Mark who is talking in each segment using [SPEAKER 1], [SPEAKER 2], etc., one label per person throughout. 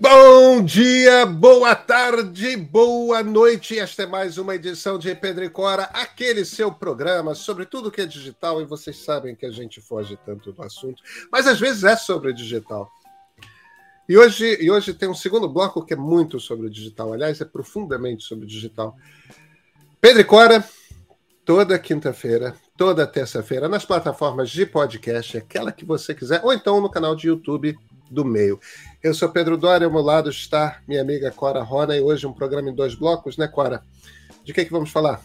[SPEAKER 1] Bom dia, boa tarde, boa noite. Esta é mais uma edição de Pedro e Cora, aquele seu programa sobre tudo que é digital. E vocês sabem que a gente foge tanto do assunto, mas às vezes é sobre digital. E hoje, e hoje tem um segundo bloco que é muito sobre digital. Aliás, é profundamente sobre digital. Pedro e Cora, toda quinta-feira, toda terça-feira, nas plataformas de podcast, aquela que você quiser, ou então no canal de YouTube do meio. Eu sou Pedro Dória, ao meu lado está minha amiga Cora Rona, e hoje um programa em dois blocos, né, Cora? De que, que vamos falar?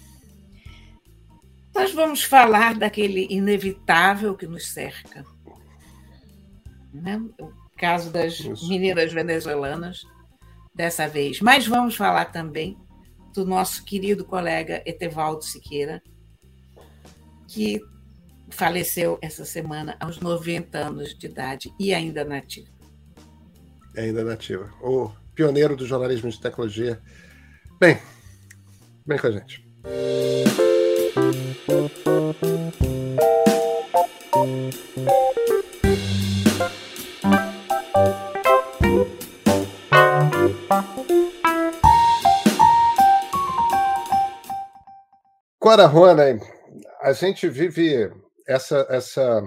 [SPEAKER 2] Nós vamos falar daquele inevitável que nos cerca. Né? O caso das Isso. meninas venezuelanas, dessa vez. Mas vamos falar também do nosso querido colega Etevaldo Siqueira, que faleceu essa semana aos 90 anos de idade e ainda nativo
[SPEAKER 1] é ainda nativa. O pioneiro do jornalismo de tecnologia. Bem, vem com a gente. Cora Rona, a gente vive essa, essa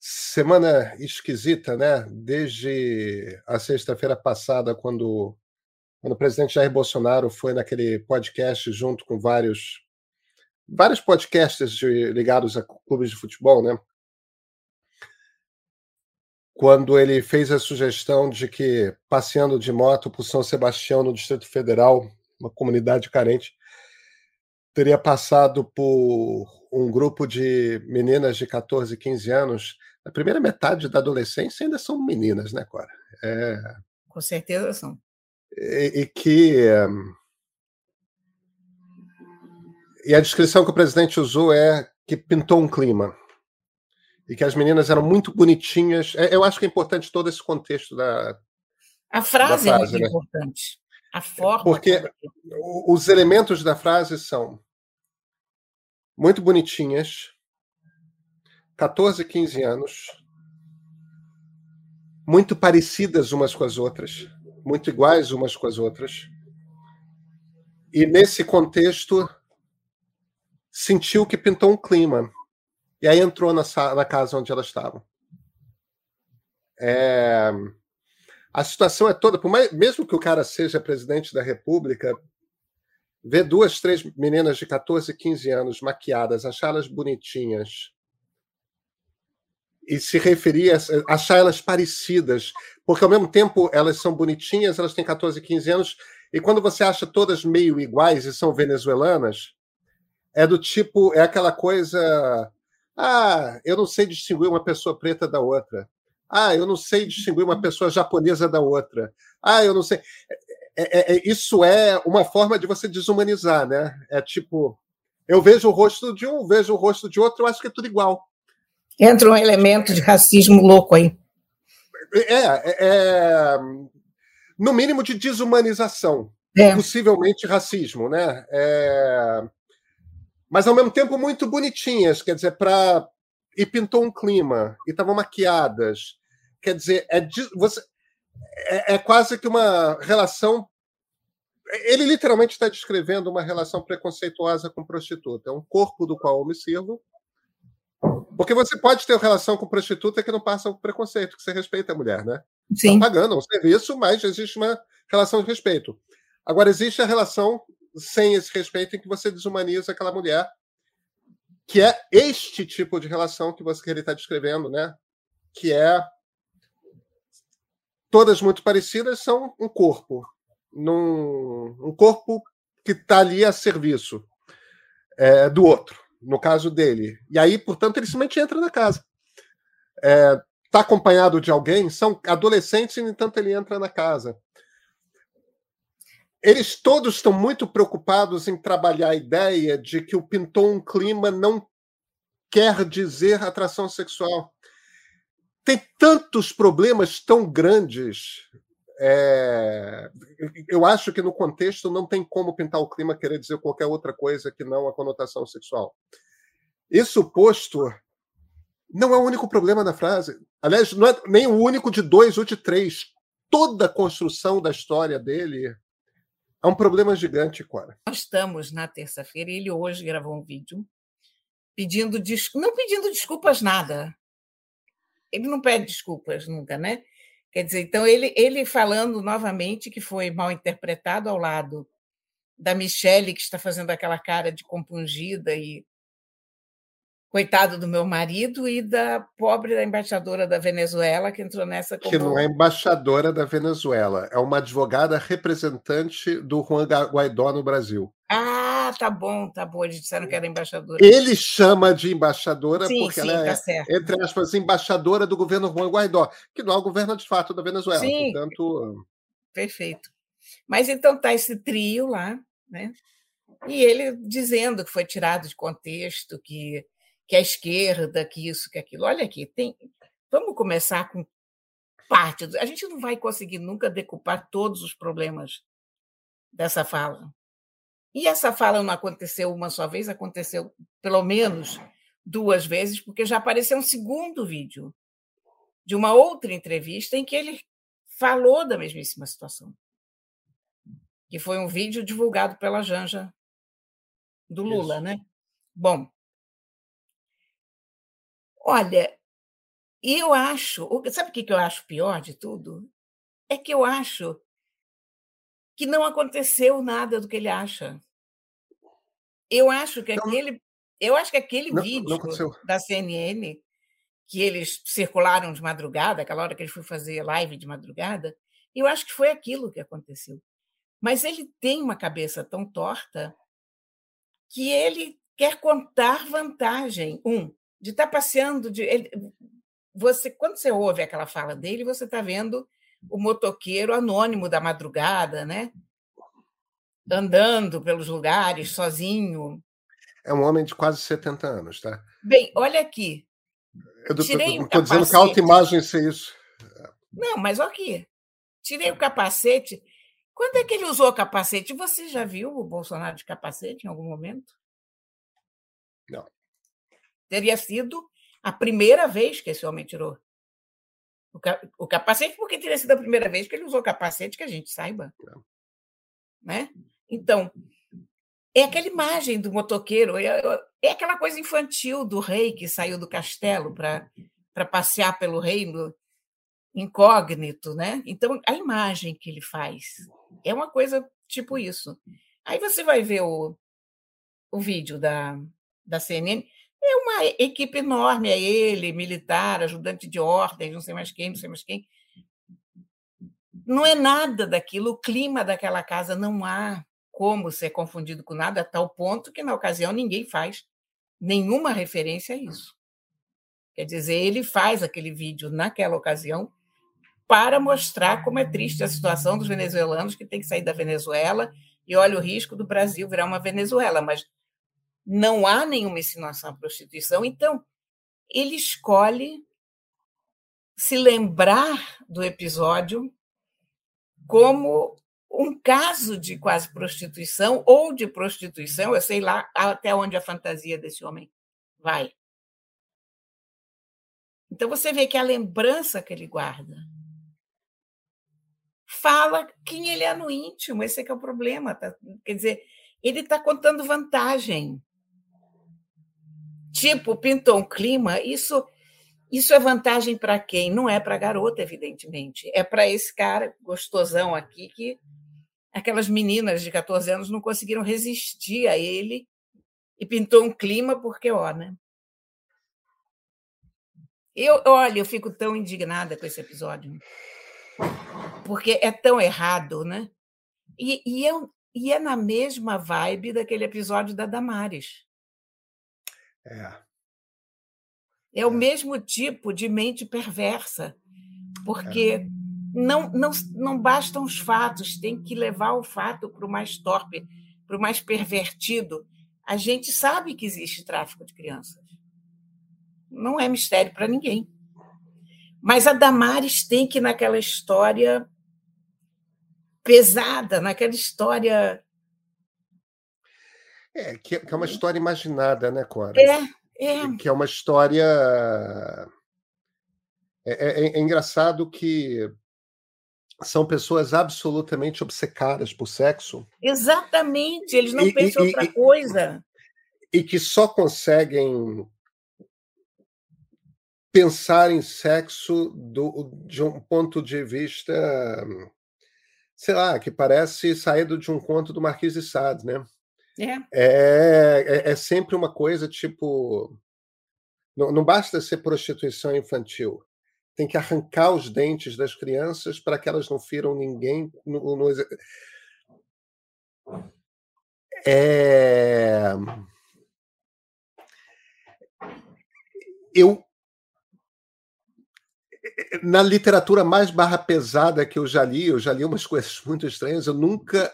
[SPEAKER 1] semana esquisita, né? Desde a sexta-feira passada, quando, quando o presidente Jair Bolsonaro foi naquele podcast junto com vários vários podcasts de, ligados a clubes de futebol, né? Quando ele fez a sugestão de que passeando de moto por São Sebastião no Distrito Federal, uma comunidade carente, teria passado por um grupo de meninas de 14, 15 anos a primeira metade da adolescência ainda são meninas, né, Cora?
[SPEAKER 2] É... Com certeza são.
[SPEAKER 1] E, e que. E a descrição que o presidente usou é que pintou um clima. E que as meninas eram muito bonitinhas. É, eu acho que é importante todo esse contexto da.
[SPEAKER 2] A frase, da frase é muito né? importante. A forma.
[SPEAKER 1] Porque os elementos da frase são muito bonitinhas, 14, 15 anos, muito parecidas umas com as outras, muito iguais umas com as outras. E nesse contexto, sentiu que pintou um clima. E aí entrou na, na casa onde elas estavam. É... A situação é toda, mais, mesmo que o cara seja presidente da República, ver duas, três meninas de 14, 15 anos maquiadas, achá-las bonitinhas, e se referir a achar elas parecidas, porque ao mesmo tempo elas são bonitinhas, elas têm 14, 15 anos, e quando você acha todas meio iguais e são venezuelanas, é do tipo, é aquela coisa, ah, eu não sei distinguir uma pessoa preta da outra. Ah, eu não sei distinguir uma pessoa japonesa da outra. Ah, eu não sei. É, é, é, isso é uma forma de você desumanizar, né? É tipo, eu vejo o rosto de um, vejo o rosto de outro, eu acho que é tudo igual.
[SPEAKER 2] Entra um elemento de racismo louco aí.
[SPEAKER 1] É, é, é no mínimo de desumanização, é. possivelmente racismo, né? É, mas ao mesmo tempo muito bonitinhas, quer dizer, para e pintou um clima e estavam maquiadas, quer dizer, é, você, é, é quase que uma relação ele literalmente está descrevendo uma relação preconceituosa com prostituta. É um corpo do qual eu me sirvo porque você pode ter relação com prostituta que não passa o preconceito, que você respeita a mulher, né?
[SPEAKER 2] Sim.
[SPEAKER 1] Tá pagando um serviço, mas existe uma relação de respeito. Agora, existe a relação sem esse respeito em que você desumaniza aquela mulher, que é este tipo de relação que você que ele está descrevendo, né? Que é todas muito parecidas são um corpo, num, um corpo que está ali a serviço é, do outro no caso dele. E aí, portanto, ele simplesmente entra na casa. Está é, tá acompanhado de alguém, são adolescentes, e, no entanto, ele entra na casa. Eles todos estão muito preocupados em trabalhar a ideia de que o pintou um clima não quer dizer atração sexual. Tem tantos problemas tão grandes é, eu acho que no contexto não tem como pintar o clima querer dizer qualquer outra coisa que não a conotação sexual. Isso posto, não é o único problema da frase. Aliás, não é nem o único de dois ou de três. toda a construção da história dele é um problema gigante, Cora.
[SPEAKER 2] Nós estamos na terça-feira e ele hoje gravou um vídeo pedindo não pedindo desculpas nada. Ele não pede desculpas nunca, né? Quer dizer, então ele, ele falando novamente que foi mal interpretado ao lado da Michelle, que está fazendo aquela cara de compungida e coitado do meu marido, e da pobre da embaixadora da Venezuela, que entrou nessa.
[SPEAKER 1] Como... Que não é embaixadora da Venezuela, é uma advogada representante do Juan Guaidó no Brasil.
[SPEAKER 2] Ah, tá bom, tá bom. Eles disseram que era embaixadora.
[SPEAKER 1] Ele chama de embaixadora sim, porque sim, ela tá é, certo. entre aspas, embaixadora do governo Juan Guaidó, que não é o governo de fato da Venezuela. Sim, portanto.
[SPEAKER 2] Perfeito. Mas então tá esse trio lá, né? E ele dizendo que foi tirado de contexto, que que a esquerda, que isso, que aquilo. Olha aqui, tem. Vamos começar com parte. A gente não vai conseguir nunca decupar todos os problemas dessa fala. E essa fala não aconteceu uma só vez, aconteceu pelo menos duas vezes, porque já apareceu um segundo vídeo de uma outra entrevista em que ele falou da mesmíssima situação. Que foi um vídeo divulgado pela Janja do Lula, Isso. né? Bom, Olha, eu acho. Sabe o que eu acho pior de tudo? É que eu acho que não aconteceu nada do que ele acha. Eu acho que aquele, eu acho que aquele não, vídeo não da CNN que eles circularam de madrugada, aquela hora que ele foi fazer live de madrugada, eu acho que foi aquilo que aconteceu. Mas ele tem uma cabeça tão torta que ele quer contar vantagem. Um, de estar tá passeando. De, ele, você, quando você ouve aquela fala dele, você está vendo o motoqueiro anônimo da madrugada, né? andando pelos lugares sozinho.
[SPEAKER 1] É um homem de quase 70 anos, tá?
[SPEAKER 2] Bem, olha aqui.
[SPEAKER 1] Eu estou dizendo que a autoimagem é isso.
[SPEAKER 2] Não, mas olha aqui. Tirei o capacete. Quando é que ele usou o capacete? Você já viu o Bolsonaro de capacete em algum momento?
[SPEAKER 1] Não.
[SPEAKER 2] Teria sido a primeira vez que esse homem tirou o capacete, porque teria sido a primeira vez que ele usou capacete, que a gente saiba. Né? Então, é aquela imagem do motoqueiro, é, é aquela coisa infantil do rei que saiu do castelo para passear pelo reino incógnito, né? Então, a imagem que ele faz é uma coisa tipo isso. Aí você vai ver o, o vídeo da, da CNN, é uma equipe enorme, é ele, militar, ajudante de ordem, não sei mais quem, não sei mais quem. Não é nada daquilo, o clima daquela casa não há como ser confundido com nada, a tal ponto que, na ocasião, ninguém faz nenhuma referência a isso. Quer dizer, ele faz aquele vídeo naquela ocasião para mostrar como é triste a situação dos venezuelanos que têm que sair da Venezuela e olha o risco do Brasil virar uma Venezuela, mas não há nenhuma insinuação à prostituição, então ele escolhe se lembrar do episódio como um caso de quase prostituição ou de prostituição, eu sei lá até onde a fantasia desse homem vai. Então você vê que a lembrança que ele guarda fala quem ele é no íntimo, esse é que é o problema. Tá? Quer dizer, ele está contando vantagem tipo pintou um clima, isso isso é vantagem para quem? Não é para a garota, evidentemente. É para esse cara gostosão aqui que aquelas meninas de 14 anos não conseguiram resistir a ele e pintou um clima porque, ó, né? Eu, olha, eu fico tão indignada com esse episódio. Porque é tão errado, né? E, e, é, e é na mesma vibe daquele episódio da Damares.
[SPEAKER 1] É.
[SPEAKER 2] É o é. mesmo tipo de mente perversa, porque é. não, não, não bastam os fatos, tem que levar o fato para o mais torpe, para o mais pervertido. A gente sabe que existe tráfico de crianças. Não é mistério para ninguém. Mas a Damares tem que, naquela história pesada, naquela história
[SPEAKER 1] é, que, é, que é uma história imaginada, né, Cora?
[SPEAKER 2] É, é.
[SPEAKER 1] Que é uma história. É, é, é, é engraçado que são pessoas absolutamente obcecadas por sexo.
[SPEAKER 2] Exatamente, eles não e, pensam outra e, coisa.
[SPEAKER 1] E que só conseguem pensar em sexo do, de um ponto de vista, sei lá, que parece saído de um conto do Marquês de Sade, né?
[SPEAKER 2] É.
[SPEAKER 1] É, é, é sempre uma coisa tipo. Não, não basta ser prostituição infantil tem que arrancar os dentes das crianças para que elas não firam ninguém no, no... É... Eu na literatura mais barra pesada que eu já li, eu já li umas coisas muito estranhas, eu nunca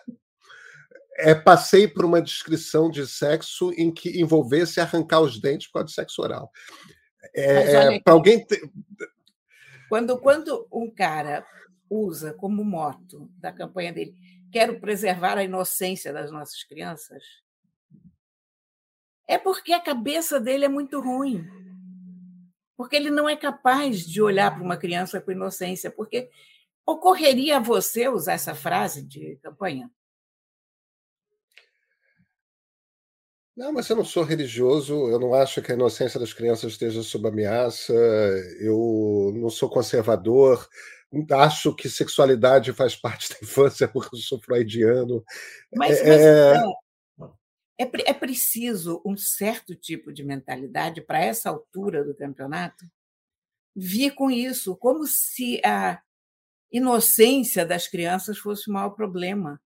[SPEAKER 1] é, passei por uma descrição de sexo em que envolvesse arrancar os dentes por causa de sexo oral. É, é, para alguém ter,
[SPEAKER 2] quando, quando um cara usa como moto da campanha dele, quero preservar a inocência das nossas crianças, é porque a cabeça dele é muito ruim. Porque ele não é capaz de olhar para uma criança com inocência. Porque ocorreria a você usar essa frase de campanha?
[SPEAKER 1] Não, mas eu não sou religioso, eu não acho que a inocência das crianças esteja sob ameaça, eu não sou conservador, acho que sexualidade faz parte da infância, porque eu sou freudiano.
[SPEAKER 2] Mas, é... mas é, é, é preciso um certo tipo de mentalidade para essa altura do campeonato vir com isso, como se a inocência das crianças fosse o maior problema,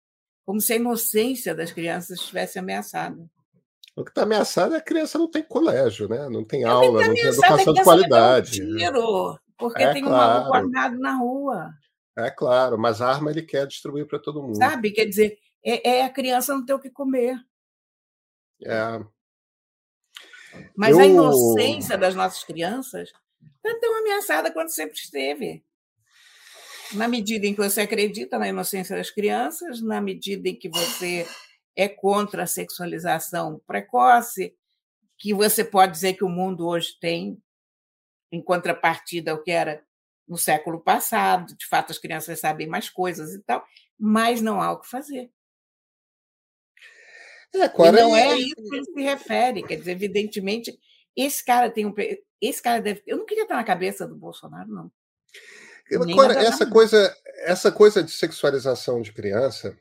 [SPEAKER 2] como se a inocência das crianças estivesse ameaçada.
[SPEAKER 1] O que está ameaçado é a criança não tem colégio, né? não tem aula, não tem educação de qualidade.
[SPEAKER 2] Um tiro, porque é tem claro. um maluco armado na rua.
[SPEAKER 1] É claro, mas a arma ele quer distribuir para todo mundo.
[SPEAKER 2] Sabe? Quer dizer, é, é, a criança não ter o que comer.
[SPEAKER 1] É.
[SPEAKER 2] Mas Eu... a inocência das nossas crianças é tão ameaçada quanto sempre esteve. Na medida em que você acredita na inocência das crianças, na medida em que você é contra a sexualização precoce, que você pode dizer que o mundo hoje tem, em contrapartida ao que era no século passado. De fato, as crianças sabem mais coisas e tal, mas não há o que fazer. É, e não é isso que ele se refere. Quer dizer, evidentemente, esse cara tem um. Esse cara deve. Eu não queria estar na cabeça do Bolsonaro, não.
[SPEAKER 1] Agora, essa coisa, essa coisa de sexualização de criança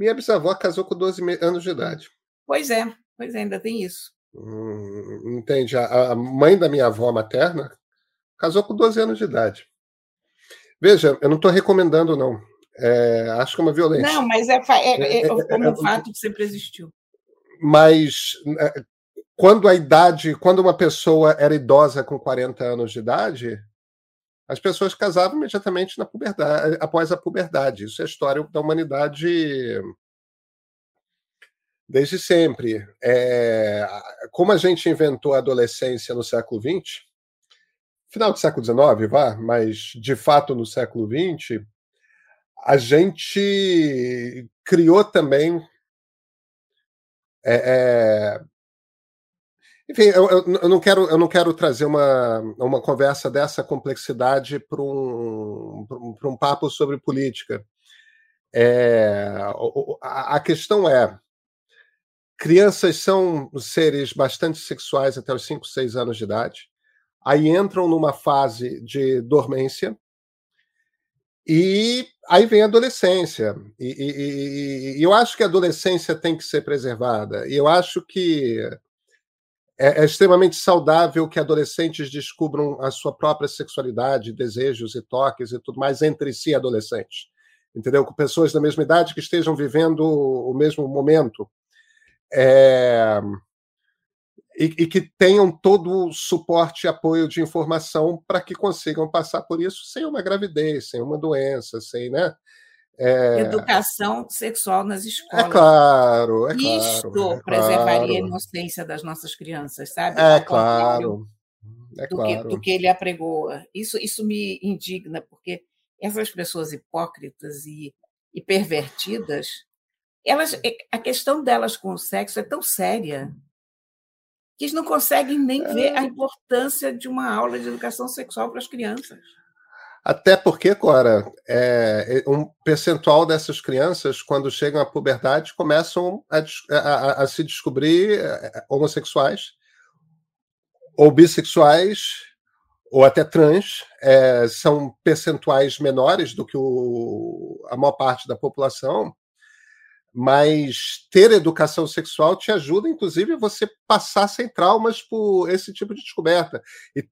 [SPEAKER 1] minha bisavó casou com 12 anos de idade.
[SPEAKER 2] Pois é, pois é, ainda tem isso.
[SPEAKER 1] Hum, entende? A, a, mãe da minha avó materna casou com 12 anos de idade. Veja, eu não estou recomendando, não. É, acho que é uma violência.
[SPEAKER 2] Não, mas é, é, é, é como um fato que sempre existiu.
[SPEAKER 1] Mas quando a idade, quando uma pessoa era idosa com 40 anos de idade, as pessoas casavam imediatamente na puberdade, após a puberdade. Isso é a história da humanidade desde sempre. É, como a gente inventou a adolescência no século XX, final do século XIX, vá, mas de fato no século XX, a gente criou também é, é, enfim, eu, eu, não quero, eu não quero trazer uma, uma conversa dessa complexidade para um, um papo sobre política. É, a, questão é: crianças são seres bastante sexuais até os 5, 6 anos de idade, aí entram numa fase de dormência, e aí vem a adolescência. E, e, e, eu acho que a adolescência tem que ser preservada. E eu acho que é, é, extremamente saudável que adolescentes descubram a sua própria sexualidade, desejos e toques e tudo mais entre si adolescentes. Entendeu? Com pessoas da mesma idade que estejam vivendo o mesmo momento. É... E, e, que tenham todo o suporte e apoio de informação para que consigam passar por isso sem uma gravidez, sem uma doença, sem, né?
[SPEAKER 2] É... Educação sexual nas escolas.
[SPEAKER 1] É claro, é
[SPEAKER 2] Isto
[SPEAKER 1] claro.
[SPEAKER 2] Isto preservaria claro. a inocência das nossas crianças, sabe?
[SPEAKER 1] É claro.
[SPEAKER 2] É do, claro. Que, do que ele apregoa. Isso, isso me indigna, porque essas pessoas hipócritas e, e pervertidas, elas, é, a questão delas com o sexo é tão séria que eles não conseguem nem é... ver a importância de uma aula de educação sexual para as crianças.
[SPEAKER 1] Até porque, Cora, é, um percentual dessas crianças, quando chegam à puberdade, começam a, a, a se descobrir é, homossexuais ou bissexuais ou até trans, é, são percentuais menores do que o, a maior parte da população, mas ter educação sexual te ajuda, inclusive, a você passar sem traumas por esse tipo de descoberta. E,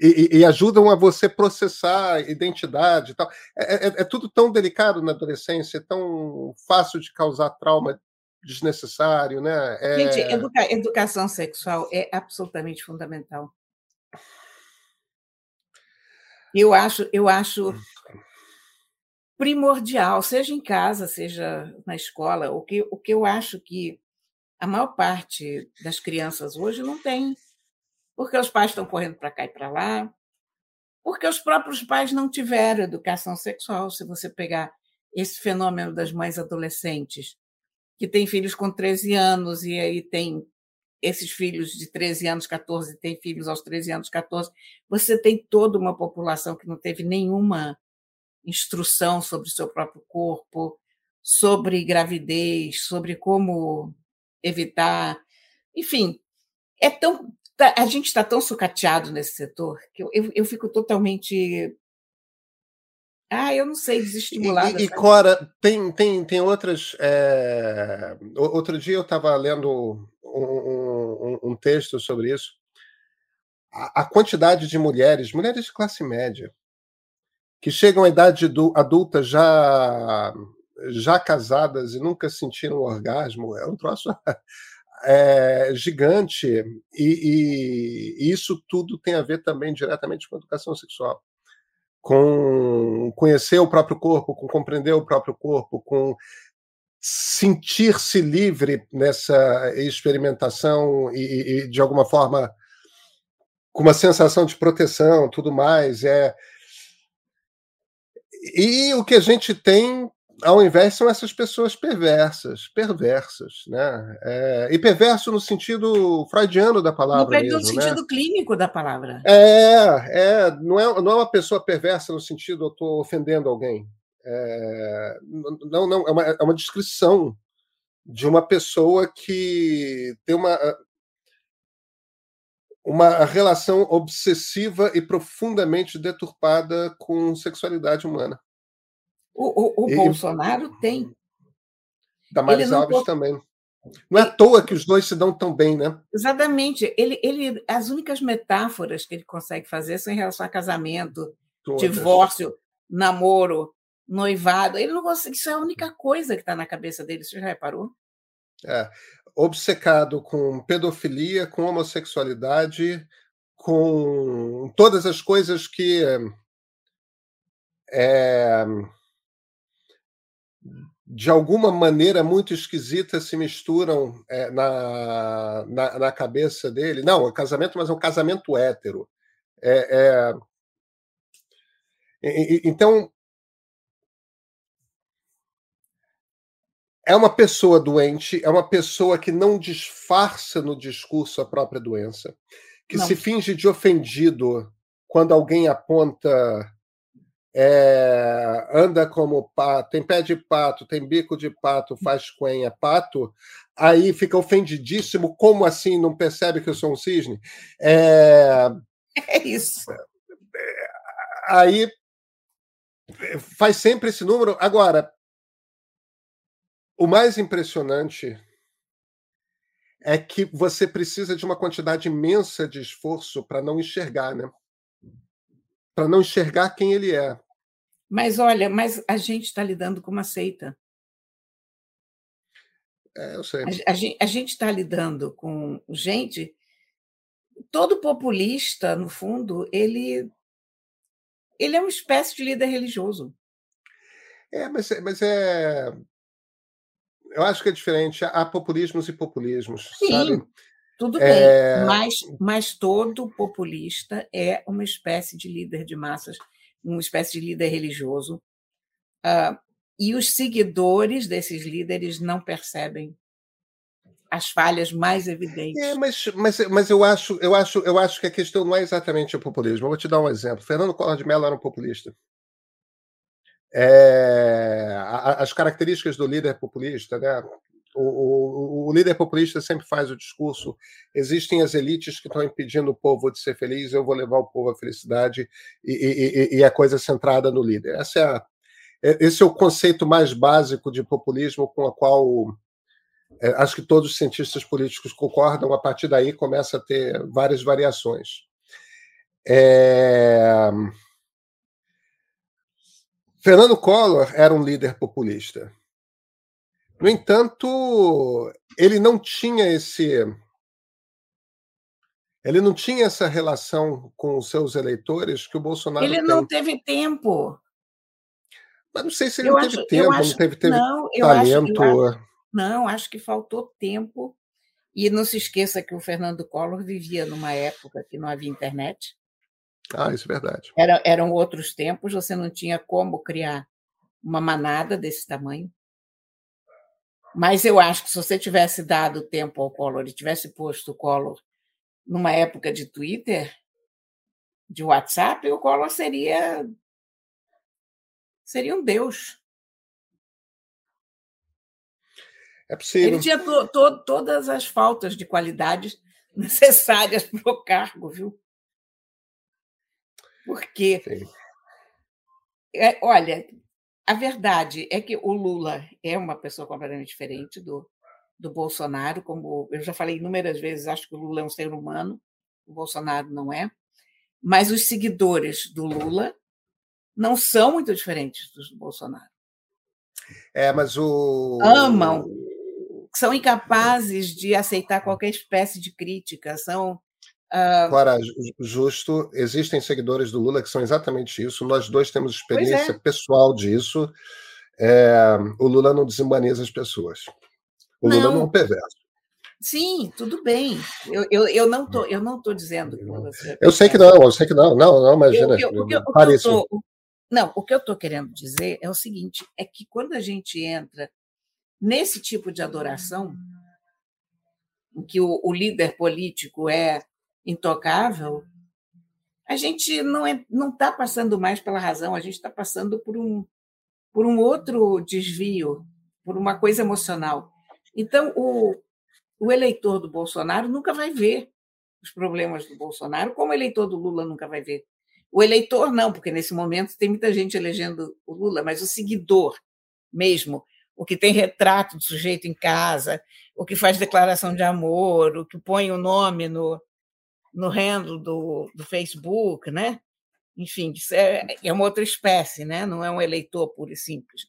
[SPEAKER 1] e, e ajudam a você processar identidade e tal. É, é, é, tudo tão delicado na adolescência, é tão fácil de causar trauma desnecessário, né?
[SPEAKER 2] É... Gente, educa educação sexual é absolutamente fundamental. Eu acho, eu acho hum primordial, seja em casa, seja na escola. O que, o que eu acho que a maior parte das crianças hoje não tem, porque os pais estão correndo para cá e para lá, porque os próprios pais não tiveram educação sexual. Se você pegar esse fenômeno das mães adolescentes, que têm filhos com 13 anos e aí tem esses filhos de 13 anos, 14, tem filhos aos 13 anos, 14, você tem toda uma população que não teve nenhuma instrução sobre o seu próprio corpo, sobre gravidez, sobre como evitar. Enfim, é tão. Tá, a gente está tão sucateado nesse setor que eu, eu, eu, fico totalmente. Ah, eu não sei, desestimulada.
[SPEAKER 1] E, e, Cora, tem, tem, tem outras. É... Outro dia eu estava lendo um, um, um, texto sobre isso. A, a quantidade de mulheres, mulheres de classe média, que chegam à idade adulta já já casadas e nunca sentiram orgasmo, é um troço é, gigante. E, e, isso tudo tem a ver também diretamente com a educação sexual. Com conhecer o próprio corpo, com compreender o próprio corpo, com sentir-se livre nessa experimentação e, e, de alguma forma com uma sensação de proteção, tudo mais. É, e o que a gente tem ao invés são essas pessoas perversas, perversas, né? É, e perverso no sentido freudiano da palavra. No, mesmo, no
[SPEAKER 2] sentido né? clínico da palavra.
[SPEAKER 1] É, é não, é, não é uma pessoa perversa no sentido eu estou ofendendo alguém. É, não, não, é uma, é uma descrição de uma pessoa que tem uma uma relação obsessiva e profundamente deturpada com sexualidade humana.
[SPEAKER 2] O, o, o e, Bolsonaro tem.
[SPEAKER 1] Damares Alves também. Não é à toa que os dois se dão tão bem, né?
[SPEAKER 2] Exatamente. Ele, ele, as únicas metáforas que ele consegue fazer são em relação a casamento, Todas. divórcio, namoro, noivado. Ele não consegue. Isso é a única coisa que está na cabeça dele. Você já reparou?
[SPEAKER 1] É obcecado com pedofilia, com homossexualidade, com todas as coisas que é, de alguma maneira muito esquisita se misturam é, na, na, na, cabeça dele. Não, é casamento, mas é um casamento hétero. É, é... então, é uma pessoa doente, é uma pessoa que não disfarça no discurso a própria doença, que não. se finge de ofendido quando alguém aponta. É, anda como pato, tem pé de pato, tem bico de pato, faz quenha, pato, aí fica ofendidíssimo. Como assim não percebe que eu sou um cisne?
[SPEAKER 2] É, é isso.
[SPEAKER 1] Aí faz sempre esse número. Agora, o mais impressionante é que você precisa de uma quantidade imensa de esforço para não enxergar, né? Para não enxergar quem ele é.
[SPEAKER 2] Mas olha, mas a gente está lidando com uma seita.
[SPEAKER 1] É, eu sei.
[SPEAKER 2] A, a gente está lidando com gente. Todo populista, no fundo, ele ele é uma espécie de líder religioso.
[SPEAKER 1] É, mas, mas é eu acho que é diferente. Há populismos e populismos, Sim, sabe?
[SPEAKER 2] Tudo é... bem, mas, mas todo populista é uma espécie de líder de massas, uma espécie de líder religioso. Uh, e os seguidores desses líderes não percebem as falhas mais evidentes.
[SPEAKER 1] É, mas, mas, mas eu, acho, eu, acho, eu acho que a questão não é exatamente o populismo. Eu vou te dar um exemplo. Fernando Collor de Mello era um populista. é, as características do líder populista, né? O, o, o, líder populista sempre faz o discurso: existem as elites que estão impedindo o povo de ser feliz, eu vou levar o povo à felicidade, e, e, e a coisa centrada no líder. É a, é, esse é o conceito mais básico de populismo com o qual é, acho que todos os cientistas políticos concordam. A partir daí começa a ter várias variações. É... Fernando Collor era um líder populista. No entanto, ele não tinha esse. Ele não tinha essa relação com os seus eleitores que o Bolsonaro
[SPEAKER 2] Ele
[SPEAKER 1] tem.
[SPEAKER 2] não teve tempo.
[SPEAKER 1] Mas não sei se ele eu não acho, teve tempo, acho, não teve, teve não, talento.
[SPEAKER 2] Acho, não, acho que faltou tempo. E não se esqueça que o Fernando Collor vivia numa época que não havia internet.
[SPEAKER 1] Ah, isso é verdade.
[SPEAKER 2] Era, eram outros tempos, você não tinha como criar uma manada desse tamanho. Mas eu acho que se você tivesse dado tempo ao Collor e tivesse posto o Collor numa época de Twitter, de WhatsApp, o Collor seria seria um deus.
[SPEAKER 1] É possível.
[SPEAKER 2] Ele tinha to, to, todas as faltas de qualidades necessárias para o cargo, viu? Porque, é, olha, a verdade é que o Lula é uma pessoa completamente diferente do, do Bolsonaro, como eu já falei inúmeras vezes, acho que o Lula é um ser humano, o Bolsonaro não é. Mas os seguidores do Lula não são muito diferentes dos do Bolsonaro.
[SPEAKER 1] É, mas o.
[SPEAKER 2] Amam, são incapazes de aceitar qualquer espécie de crítica, são
[SPEAKER 1] Uh... Clara, justo. Existem seguidores do Lula que são exatamente isso. Nós dois temos experiência é. pessoal disso. É, o Lula não desumaniza as pessoas. O não. Lula não é um perverso.
[SPEAKER 2] Sim, tudo bem. Eu, eu, eu não tô, eu não tô dizendo que
[SPEAKER 1] você. Eu sei que não, eu sei que não, não, não, imagina. Eu, eu, eu,
[SPEAKER 2] tô, não, o que eu estou querendo dizer é o seguinte: é que quando a gente entra nesse tipo de adoração, em que o, o líder político é intocável, a gente não é, não está passando mais pela razão, a gente está passando por um por um outro desvio, por uma coisa emocional. Então o, o eleitor do Bolsonaro nunca vai ver os problemas do Bolsonaro, como o eleitor do Lula nunca vai ver. O eleitor não, porque nesse momento tem muita gente elegendo o Lula, mas o seguidor mesmo, o que tem retrato do sujeito em casa, o que faz declaração de amor, o que põe o nome no, no handle do, do Facebook, né? Enfim, é, é uma outra espécie, né? não é um eleitor puro e simples.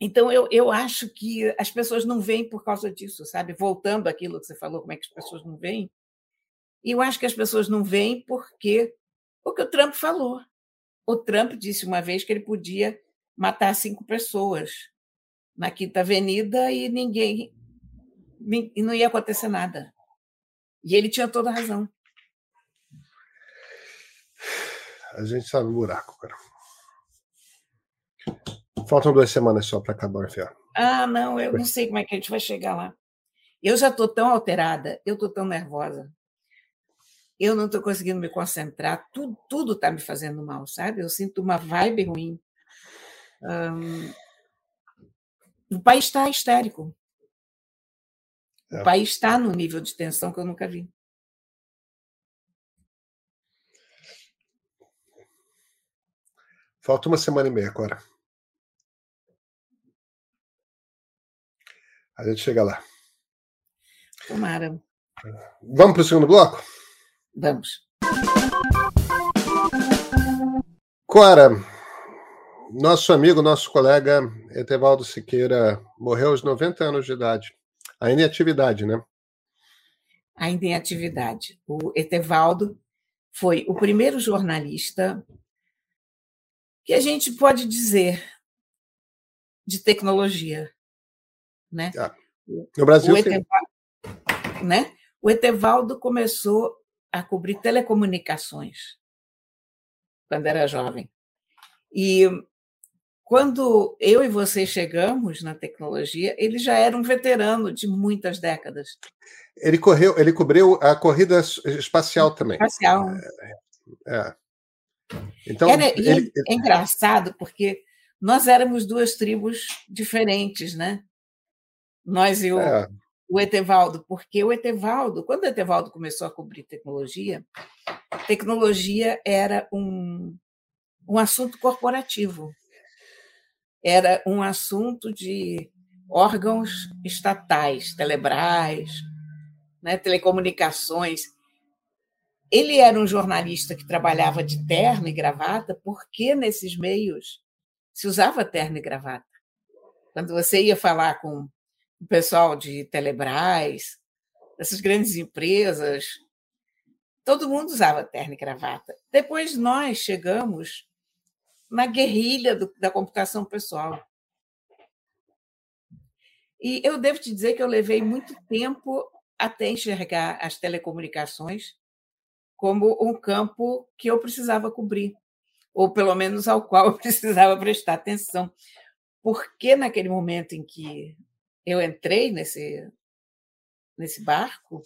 [SPEAKER 2] Então, eu, eu acho que as pessoas não veem por causa disso, sabe? Voltando àquilo que você falou, como é que as pessoas não veem. Eu acho que as pessoas não veem porque o que o Trump falou. O Trump disse uma vez que ele podia matar cinco pessoas na Quinta Avenida e ninguém. e não ia acontecer nada. E ele tinha toda a razão.
[SPEAKER 1] A gente sabe o buraco, cara. Faltam duas semanas só para acabar o inferno.
[SPEAKER 2] Ah, não, eu não sei como é que a gente vai chegar lá. Eu já estou tão alterada, eu estou tão nervosa. Eu não estou conseguindo me concentrar, tudo tudo está me fazendo mal, sabe? Eu sinto uma vibe ruim. Um, o país está histérico. O é. país está no nível de tensão que eu nunca vi.
[SPEAKER 1] Falta uma semana e meia agora. A gente chega lá.
[SPEAKER 2] Tomara.
[SPEAKER 1] Vamos para o segundo bloco?
[SPEAKER 2] Vamos.
[SPEAKER 1] Cora, nosso amigo, nosso colega Etevaldo Siqueira morreu aos 90 anos de idade. Ainda em atividade, né?
[SPEAKER 2] Ainda em atividade. O Etevaldo foi o primeiro jornalista que a gente pode dizer de tecnologia, né?
[SPEAKER 1] Ah, no Brasil,
[SPEAKER 2] o Etevaldo, né? O Etevaldo começou a cobrir telecomunicações quando era jovem. E quando eu e você chegamos na tecnologia, ele já era um veterano de muitas décadas.
[SPEAKER 1] Ele correu, ele cobriu a corrida espacial também.
[SPEAKER 2] Espacial.
[SPEAKER 1] É, é.
[SPEAKER 2] Então, Era, ele... é engraçado porque nós éramos duas tribos diferentes, né? Nós e o, é. o Etevaldo, porque o Etevaldo, quando o Etevaldo começou a cobrir tecnologia, tecnologia era um, um assunto corporativo, era um assunto de órgãos estatais, Telebrás, né, telecomunicações. Ele era um jornalista que trabalhava de terno e gravata, porque nesses meios se usava terno e gravata. Quando você ia falar com o pessoal de Telebrás, dessas grandes empresas, todo mundo usava terno e gravata. Depois nós chegamos na guerrilha do, da computação pessoal. E eu devo te dizer que eu levei muito tempo até enxergar as telecomunicações como um campo que eu precisava cobrir, ou pelo menos ao qual eu precisava prestar atenção. Porque naquele momento em que eu entrei nesse, nesse barco,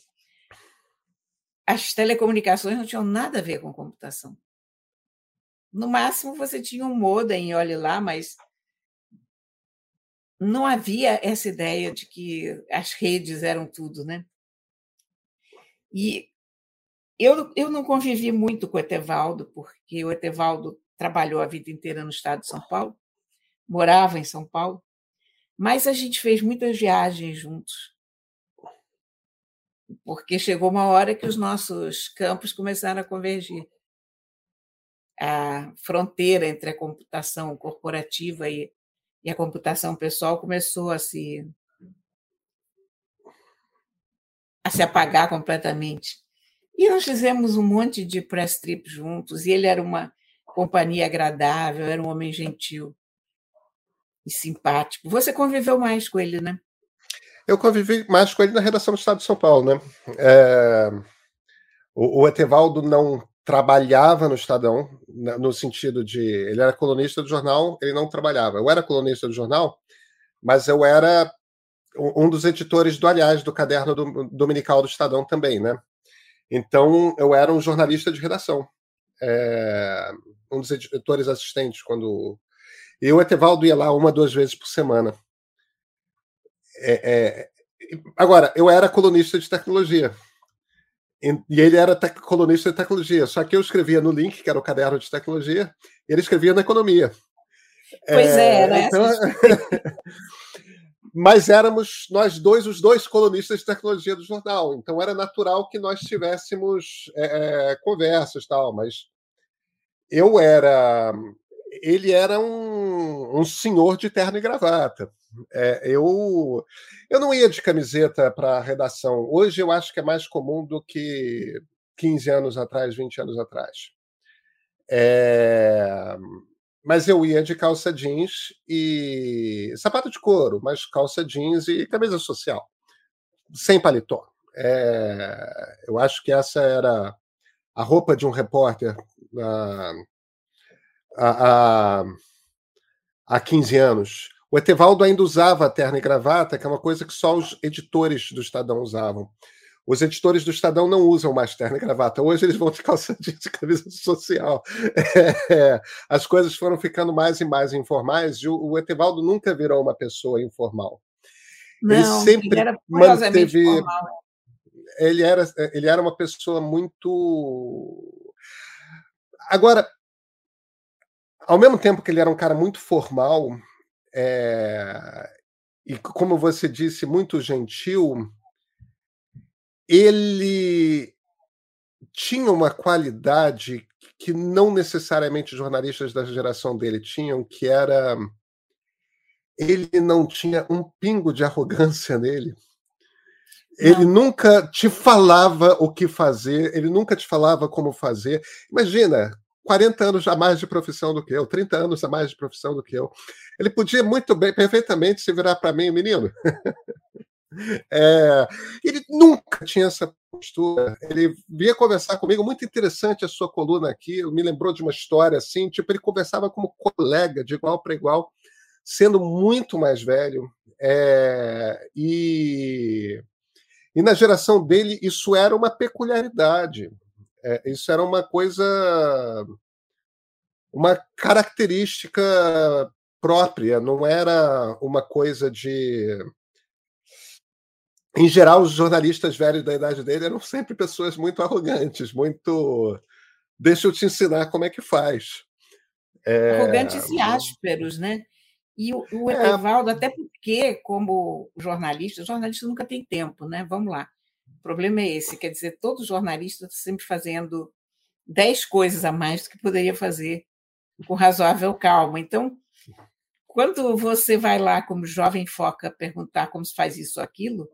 [SPEAKER 2] as telecomunicações não tinham nada a ver com computação. No máximo, você tinha um modem, olhe lá, mas não havia essa ideia de que as redes eram tudo, né? E eu, eu não convivi muito com o Etevaldo, porque o Etevaldo trabalhou a vida inteira no estado de São Paulo, morava em São Paulo, mas a gente fez muitas viagens juntos. Porque chegou uma hora que os nossos campos começaram a convergir. A fronteira entre a computação corporativa e, e a computação pessoal começou a se a se apagar completamente. E nós fizemos um monte de press trip juntos, e ele era uma companhia agradável, era um homem gentil e simpático. Você conviveu mais com ele, né?
[SPEAKER 1] Eu convivi mais com ele na redação do Estado de São Paulo, né? É... O, o Etevaldo não trabalhava no Estadão, né, no sentido de. Ele era colunista do jornal, ele não trabalhava. Eu era colunista do jornal, mas eu era um dos editores do Aliás, do caderno do, dominical do Estadão também, né? Então, eu era um jornalista de redação, é, um dos editores assistentes, quando. E o Etevaldo ia lá uma, duas vezes por semana. É, é... Agora, eu era colunista de tecnologia. E ele era colunista de tecnologia. Só que eu escrevia no link, que era o caderno de tecnologia, e ele escrevia na economia.
[SPEAKER 2] Pois é, é né? Então...
[SPEAKER 1] mas éramos nós dois os dois colunistas de tecnologia do jornal, então era natural que nós tivéssemos é, é, conversas tal, mas eu era, ele era um, um senhor de terno e gravata. É, eu eu não ia de camiseta para a redação. Hoje eu acho que é mais comum do que 15 anos atrás, 20 anos atrás. É, mas eu ia de calça jeans e sapato de couro, mas calça jeans e camisa social, sem paletó. É, eu acho que essa era a roupa de um repórter há, há, há 15 anos. O Etevaldo ainda usava a terna e gravata, que é uma coisa que só os editores do Estadão usavam. Os editores do Estadão não usam mais terno e gravata. Hoje eles vão de calça jeans e camisa social. É, as coisas foram ficando mais e mais informais e o, o Etevaldo nunca virou uma pessoa informal.
[SPEAKER 2] Não, ele sempre ele manteve. Formal.
[SPEAKER 1] É. Ele era, ele era uma pessoa muito. Agora, ao mesmo tempo que ele era um cara muito formal, é... e como você disse, muito gentil ele tinha uma qualidade que não necessariamente jornalistas da geração dele tinham, que era ele não tinha um pingo de arrogância nele. Ele não. nunca te falava o que fazer, ele nunca te falava como fazer. Imagina, 40 anos a mais de profissão do que eu, 30 anos a mais de profissão do que eu. Ele podia muito bem, perfeitamente, se virar para mim, menino. É, ele nunca tinha essa postura. Ele vinha conversar comigo, muito interessante a sua coluna aqui. Me lembrou de uma história assim, tipo, ele conversava como colega, de igual para igual, sendo muito mais velho. É, e, e na geração dele, isso era uma peculiaridade. É, isso era uma coisa uma característica própria, não era uma coisa de. Em geral, os jornalistas velhos da idade dele eram sempre pessoas muito arrogantes, muito. Deixa eu te ensinar como é que faz.
[SPEAKER 2] É... Arrogantes e ásperos, né? E o, o é. Até porque, como jornalista, jornalista nunca tem tempo, né? Vamos lá. O problema é esse, quer dizer, todo jornalista está sempre fazendo dez coisas a mais do que poderia fazer com razoável calma. Então, quando você vai lá como jovem foca perguntar como se faz isso ou aquilo,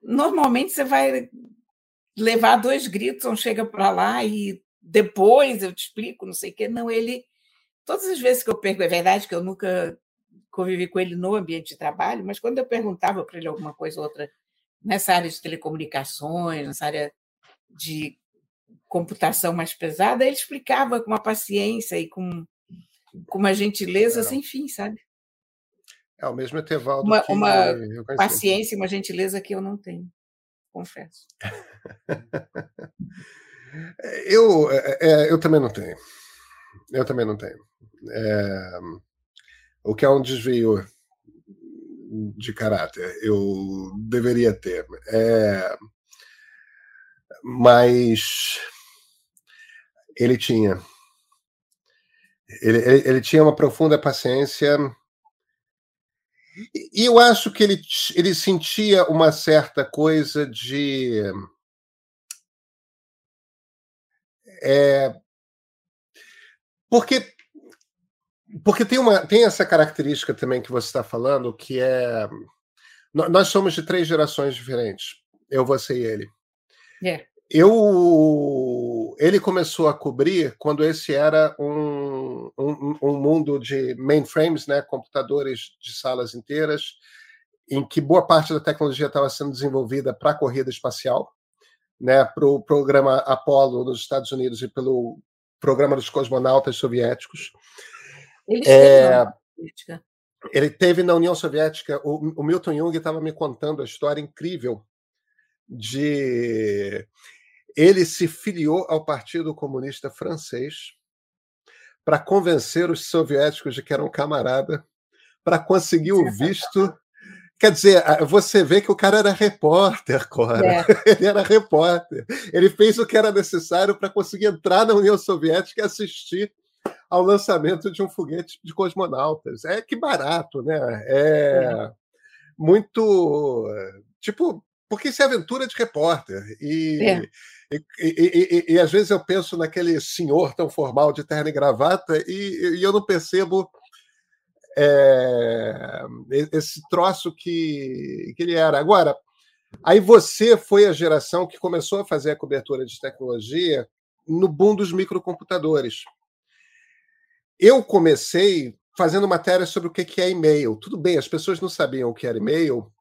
[SPEAKER 2] normalmente você vai levar dois gritos, um chega para lá e depois eu te explico, não sei o quê. Não, ele. Todas as vezes que eu pergunto, é verdade que eu nunca convivi com ele no ambiente de trabalho, mas quando eu perguntava para ele alguma coisa ou outra nessa área de telecomunicações, nessa área de computação mais pesada, ele explicava com uma paciência e com com uma gentileza é. sem fim, sabe?
[SPEAKER 1] É o mesmo Etevaldo.
[SPEAKER 2] Uma, uma paciência e uma gentileza que eu não tenho, confesso.
[SPEAKER 1] eu, é, é, eu também não tenho. Eu também não tenho. É, o que é um desvio de caráter. Eu deveria ter. É, mas ele tinha. Ele, ele, ele, tinha uma profunda paciência. E eu acho que ele, ele sentia uma certa coisa de. É, porque porque tem, uma, tem essa característica também que você está falando, que é. Nós somos de três gerações diferentes. Eu, você e ele.
[SPEAKER 2] É.
[SPEAKER 1] Eu, ele começou a cobrir quando esse era um, um, um, mundo de mainframes, né, computadores de salas inteiras, em que boa parte da tecnologia estava sendo desenvolvida para a corrida espacial, né, para o programa Apollo nos Estados Unidos e pelo programa dos cosmonautas soviéticos.
[SPEAKER 2] Ele é,
[SPEAKER 1] ele teve na União Soviética. O, o Milton Jung estava me contando a história incrível de ele se filiou ao Partido Comunista Francês para convencer os soviéticos de que era um camarada, para conseguir o visto. Quer dizer, você vê que o cara era repórter, Cora. É. Ele era repórter. Ele fez o que era necessário para conseguir entrar na União Soviética e assistir ao lançamento de um foguete de cosmonautas. É que barato, né? É, é. muito. Tipo, porque isso é aventura de repórter. E, é. e, e, e, e, às vezes eu penso naquele senhor tão formal de terno e gravata e, eu não percebo é, esse troço que, que ele era. Agora, aí você foi a geração que começou a fazer a cobertura de tecnologia no boom dos microcomputadores. Eu comecei fazendo matéria sobre o que é e-mail. Tudo bem, as pessoas não sabiam o que era e-mail,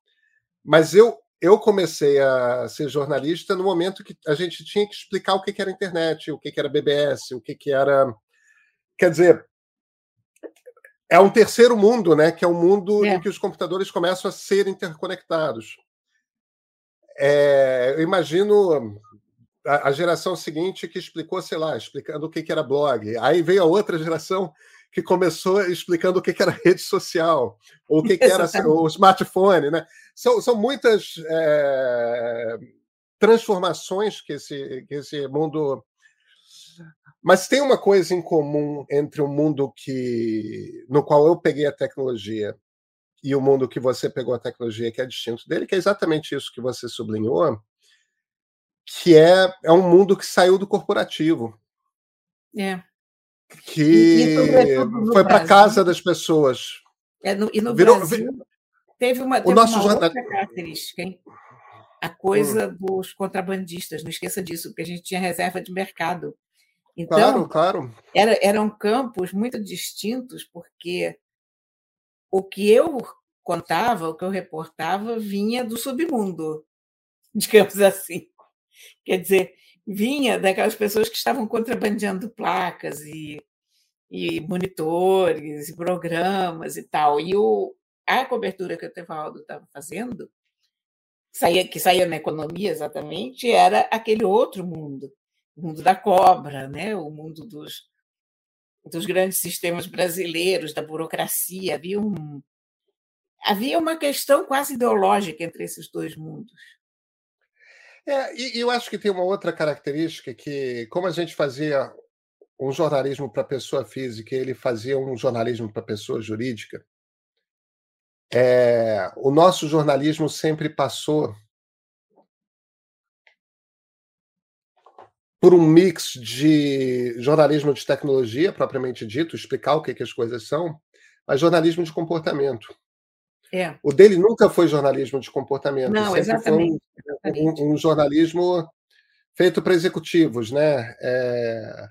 [SPEAKER 1] mas eu eu comecei a ser jornalista no momento que a gente tinha que explicar o que era internet, o que era BBS, o que era. Quer dizer, é um terceiro mundo, né? Que é um mundo é. em que os computadores começam a ser interconectados. É, eu imagino a, a, geração seguinte que explicou, sei lá, explicando o que, que era blog. Aí veio a outra geração que começou explicando o que, que era rede social, ou o que, que era o smartphone, né? São, são muitas é, transformações que esse, que esse mundo. Mas tem uma coisa em comum entre o mundo que no qual eu peguei a tecnologia e o mundo que você pegou a tecnologia, que é distinto dele, que é exatamente isso que você sublinhou, que é, é um mundo que saiu do corporativo.
[SPEAKER 2] É
[SPEAKER 1] que foi para casa das pessoas.
[SPEAKER 2] É, no, e no Virou, Brasil teve uma, teve o nosso uma outra característica, hein? a coisa hum. dos contrabandistas, não esqueça disso, porque a gente tinha reserva de mercado. Então,
[SPEAKER 1] claro, claro.
[SPEAKER 2] Era, eram campos muito distintos, porque o que eu contava, o que eu reportava, vinha do submundo, digamos assim. Quer dizer, vinha daquelas pessoas que estavam contrabandeando placas e, e monitores e programas e tal. E o, a cobertura que o Tevaldo estava fazendo, saía, que saía na economia exatamente, era aquele outro mundo, o mundo da cobra, né? o mundo dos, dos grandes sistemas brasileiros, da burocracia. Havia, um, havia uma questão quase ideológica entre esses dois mundos.
[SPEAKER 1] É, e eu acho que tem uma outra característica que, como a gente fazia um jornalismo para pessoa física, ele fazia um jornalismo para pessoa jurídica. É, o nosso jornalismo sempre passou por um mix de jornalismo de tecnologia, propriamente dito, explicar o que, que as coisas são, mas jornalismo de comportamento.
[SPEAKER 2] É.
[SPEAKER 1] O dele nunca foi jornalismo de comportamento,
[SPEAKER 2] Não, exatamente,
[SPEAKER 1] foi um. Um, um, jornalismo feito para executivos, né? É,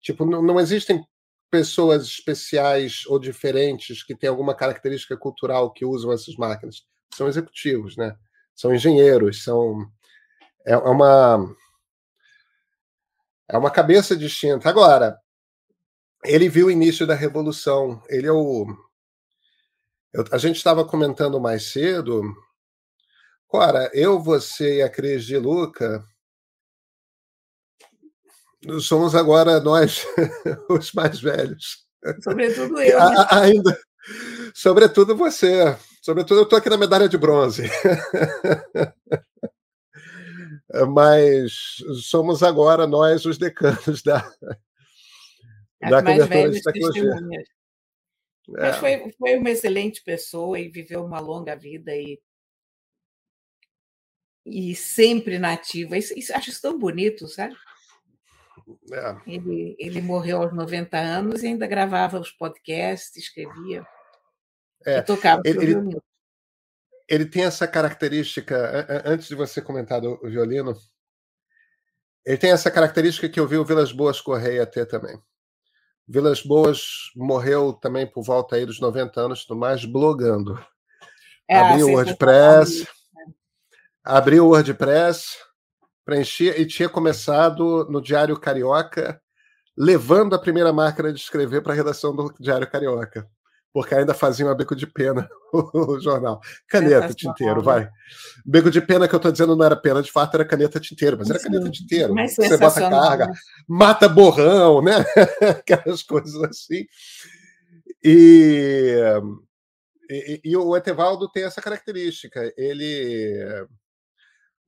[SPEAKER 1] tipo, não, não existem pessoas especiais ou diferentes que têm alguma característica cultural que usam essas máquinas. São executivos, né? São engenheiros, são é, é uma é uma cabeça distinta. Agora, ele viu o início da revolução. Ele é o eu, a gente estava comentando mais cedo. Cora, eu, você e a Cris de Luca somos agora nós, os mais velhos.
[SPEAKER 2] Sobretudo eu. Né?
[SPEAKER 1] Ainda, sobretudo você. Sobretudo eu estou aqui na medalha de bronze. Mas somos agora nós os decanos da,
[SPEAKER 2] As da de tecnologia. É. Mas foi, foi uma excelente pessoa e viveu uma longa vida e, e sempre nativa. Isso, isso, acho isso tão bonito, sabe? É. Ele, ele morreu aos 90 anos e ainda gravava os podcasts, escrevia é. e tocava
[SPEAKER 1] ele, ele, ele, tem essa característica, antes de você comentar do violino, ele tem essa característica que eu vi o Vilas Boas Correia ter também. Vilas Boas morreu também por volta aí dos 90 anos, do mais blogando. É, abriu o WordPress, abriu o WordPress, preenchia e tinha começado no Diário Carioca, levando a primeira máquina de escrever para a redação do Diário Carioca, porque ainda fazia um beco de pena o jornal. Caneta, tinteiro, vai. Beco de pena que eu estou dizendo não era pena, de fato era caneta tinteiro, mas era caneta tinteiro. Você bota carga, né? mata borrão, né? Aquelas coisas assim. E, e, e o Etevaldo tem essa característica. Ele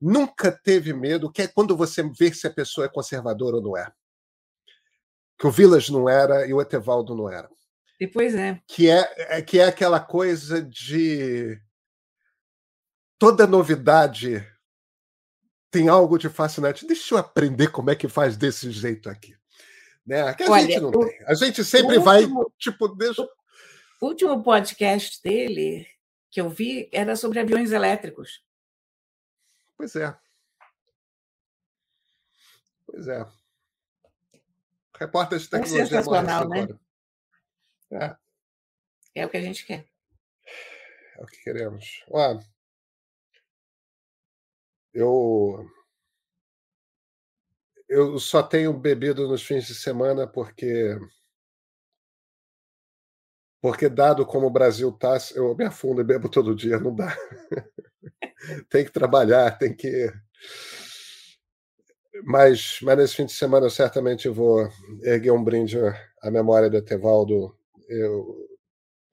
[SPEAKER 1] nunca teve medo, que é quando você vê se a pessoa é conservadora ou não é. Que o Vilas não era e o Etevaldo não era.
[SPEAKER 2] E pois é.
[SPEAKER 1] Que é, é que é aquela coisa de toda novidade tem algo de fascinante. Deixa eu aprender como é que faz desse jeito aqui. Né? Que a Olha, gente não o, tem. A gente sempre vai, último, tipo, deixa.
[SPEAKER 2] O último podcast dele que eu vi era sobre aviões elétricos.
[SPEAKER 1] Pois é. Pois é. Repórter de é tecnologia. É
[SPEAKER 2] sensacional, né? É. é o que a gente quer.
[SPEAKER 1] É o que queremos. Ó, eu eu só tenho bebido nos fins de semana porque porque dado como o Brasil está, eu me afundo e bebo todo dia, não dá. tem que trabalhar, tem que. Mas, mas nesse fim de semana eu certamente vou erguer um brinde à memória do Etevaldo. Eu,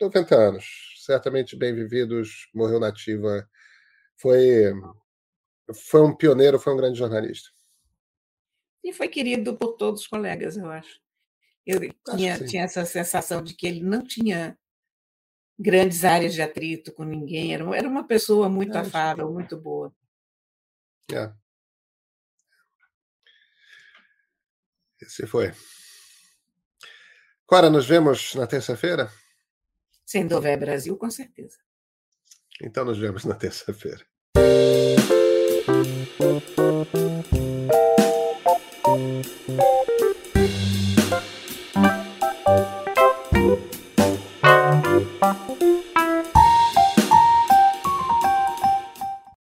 [SPEAKER 1] 90 anos, certamente bem vividos, morreu nativa. Foi, foi um pioneiro, foi um grande jornalista.
[SPEAKER 2] E foi querido por todos os colegas, eu acho. Eu tinha, tinha essa sensação de que ele não tinha grandes áreas de atrito com ninguém. Era, era uma pessoa muito é, afável, muito boa.
[SPEAKER 1] É. Esse foi. Cora, nos vemos na terça-feira?
[SPEAKER 2] Se houver Brasil, com certeza.
[SPEAKER 1] Então nos vemos na terça-feira.